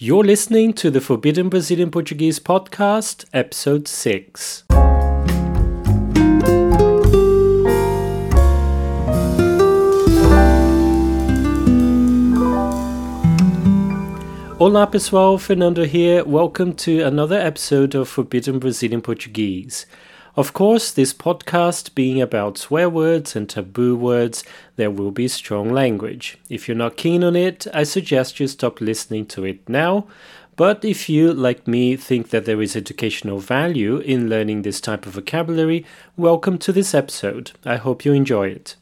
You're listening to the Forbidden Brazilian Portuguese podcast, episode 6. Olá pessoal, Fernando here. Welcome to another episode of Forbidden Brazilian Portuguese. Of course, this podcast being about swear words and taboo words, there will be strong language. If you're not keen on it, I suggest you stop listening to it now. But if you, like me, think that there is educational value in learning this type of vocabulary, welcome to this episode. I hope you enjoy it.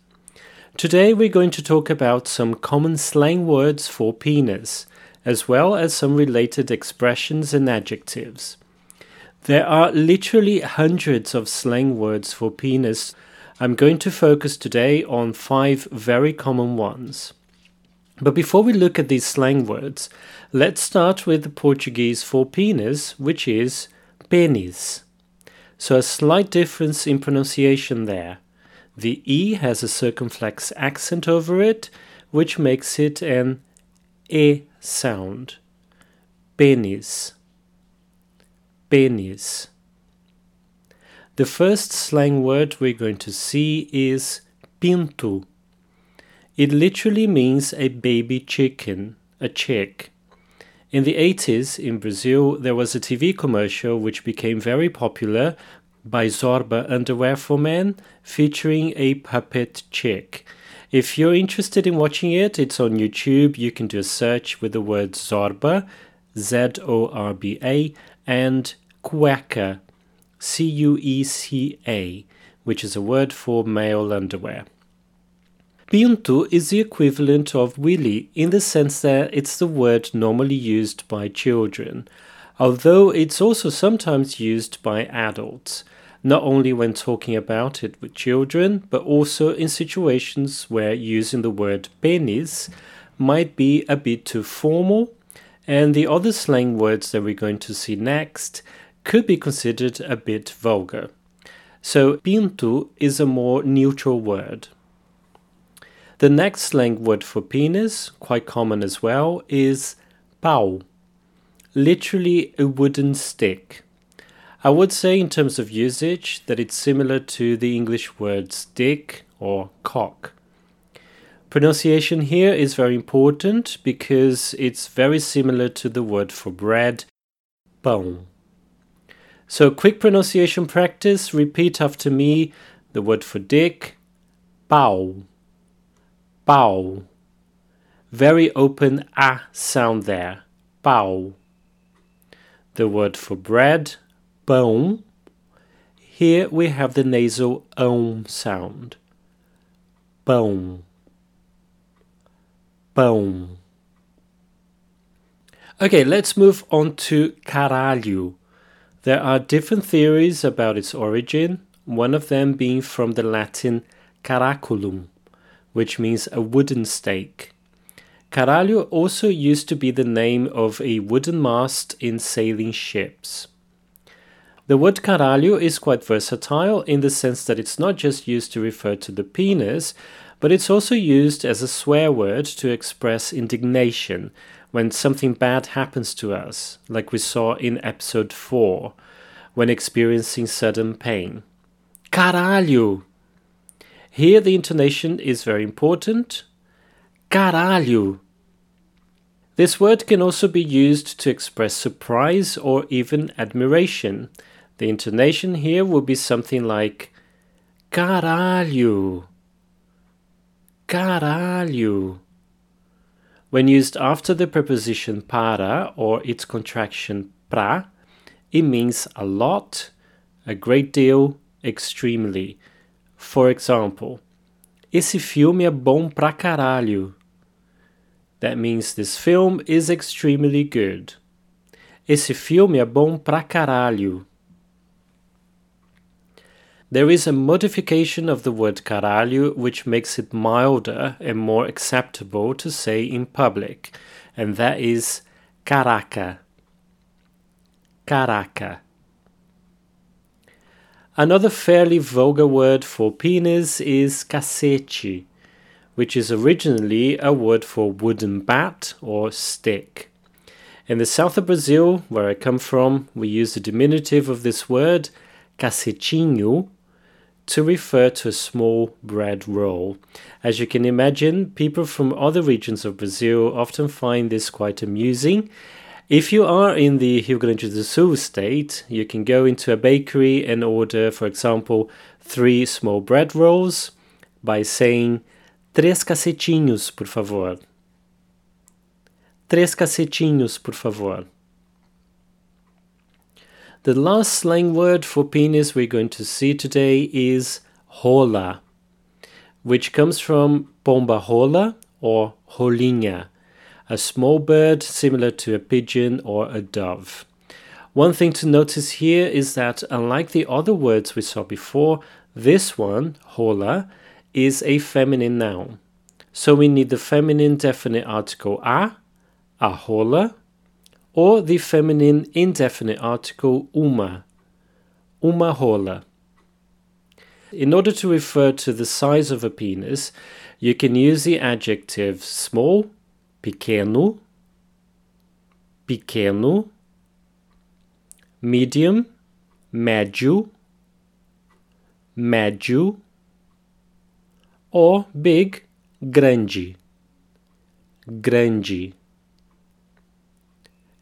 Today we're going to talk about some common slang words for penis, as well as some related expressions and adjectives. There are literally hundreds of slang words for penis. I'm going to focus today on five very common ones. But before we look at these slang words, let's start with the Portuguese for penis, which is pênis. So a slight difference in pronunciation there. The E has a circumflex accent over it, which makes it an E sound. Pênis pênis. The first slang word we're going to see is pinto. It literally means a baby chicken, a chick. In the 80s in Brazil, there was a TV commercial which became very popular by Zorba Underwear for Men featuring a puppet chick. If you're interested in watching it, it's on YouTube. You can do a search with the word Zorba, Z O R B A, and cueca, C U E C A, which is a word for male underwear. Pinto is the equivalent of willy in the sense that it's the word normally used by children, although it's also sometimes used by adults, not only when talking about it with children, but also in situations where using the word penis might be a bit too formal and the other slang words that we're going to see next could be considered a bit vulgar. So, pinto is a more neutral word. The next slang word for penis, quite common as well, is pau, literally a wooden stick. I would say, in terms of usage, that it's similar to the English words dick or cock. Pronunciation here is very important because it's very similar to the word for bread, pão. So, quick pronunciation practice repeat after me the word for dick, pau. Pau. Very open a sound there, pau. The word for bread, pão. Here we have the nasal ão sound, pão pão. Okay, let's move on to caralho. There are different theories about its origin, one of them being from the Latin caraculum, which means a wooden stake. Caralho also used to be the name of a wooden mast in sailing ships. The word caralho is quite versatile in the sense that it's not just used to refer to the penis, but it's also used as a swear word to express indignation when something bad happens to us, like we saw in episode 4, when experiencing sudden pain. Caralho! Here the intonation is very important. Caralho! This word can also be used to express surprise or even admiration. The intonation here will be something like Caralho! Caralho. When used after the preposition para or its contraction pra, it means a lot, a great deal, extremely. For example, esse filme é bom pra caralho. That means this film is extremely good. Esse filme é bom pra caralho. There is a modification of the word caralho which makes it milder and more acceptable to say in public, and that is caraca. Caraca. Another fairly vulgar word for penis is cacete, which is originally a word for wooden bat or stick. In the south of Brazil, where I come from, we use the diminutive of this word, cacetinho, to refer to a small bread roll. As you can imagine, people from other regions of Brazil often find this quite amusing. If you are in the Rio Grande do Sul state, you can go into a bakery and order, for example, three small bread rolls by saying Três cacetinhos, por favor. Três cacetinhos, por favor. The last slang word for penis we're going to see today is rola, which comes from pomba rola or rolinha, a small bird similar to a pigeon or a dove. One thing to notice here is that, unlike the other words we saw before, this one, rola, is a feminine noun. So we need the feminine definite article a, a rola, or the feminine indefinite article uma, uma rola. In order to refer to the size of a penis, you can use the adjective small, pequeno, pequeno, medium, médio, médio, or big, grande, grande.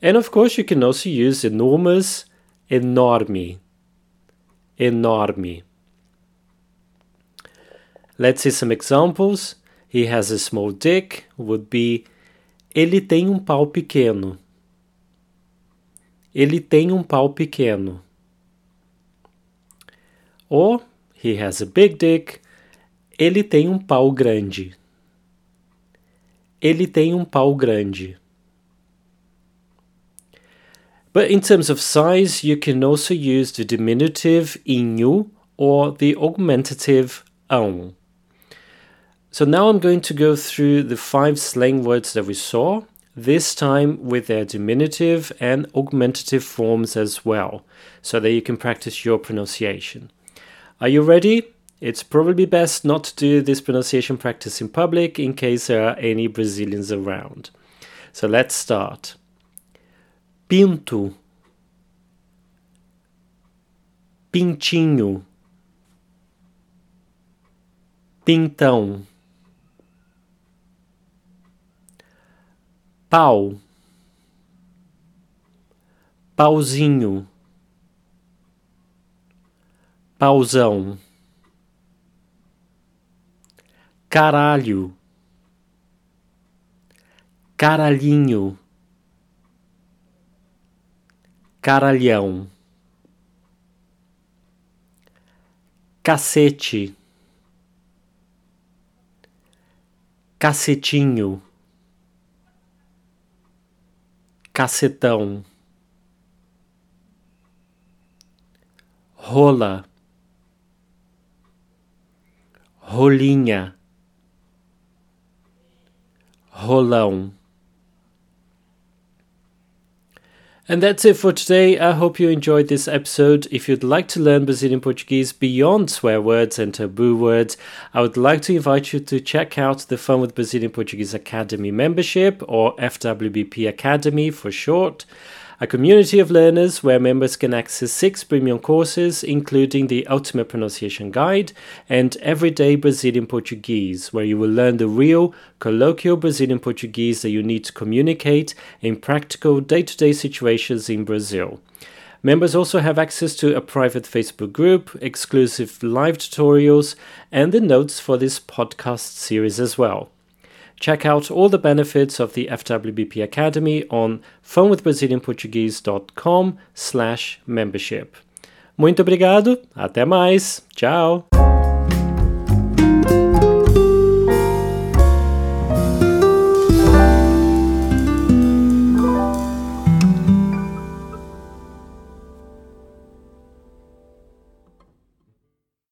And of course, you can also use enormous, enorme, enorme. Let's see some examples. He has a small dick would be ele tem um pau pequeno. Ele tem um pau pequeno. Or he has a big dick. Ele tem um pau grande. Ele tem um pau grande. But in terms of size, you can also use the diminutive inho or the augmentative ão. So now I'm going to go through the five slang words that we saw, this time with their diminutive and augmentative forms as well, so that you can practice your pronunciation. Are you ready? It's probably best not to do this pronunciation practice in public in case there are any Brazilians around. So let's start pinto, pintinho, pintão, pau, pauzinho, pauzão, caralho, caralhinho caralhão, cacete, cacetinho, cacetão, rola, rolinha, rolão. And that's it for today. I hope you enjoyed this episode. If you'd like to learn Brazilian Portuguese beyond swear words and taboo words, I would like to invite you to check out the Fun with Brazilian Portuguese Academy membership, or FWBP Academy for short a community of learners where members can access six premium courses, including the Ultimate Pronunciation Guide and Everyday Brazilian Portuguese, where you will learn the real, colloquial Brazilian Portuguese that you need to communicate in practical day to day situations in Brazil. Members also have access to a private Facebook group, exclusive live tutorials, and the notes for this podcast series as well. Check out all the benefits of the FWBP Academy on funwithbrazilianportuguese.com slash membership. Muito obrigado, até mais, tchau!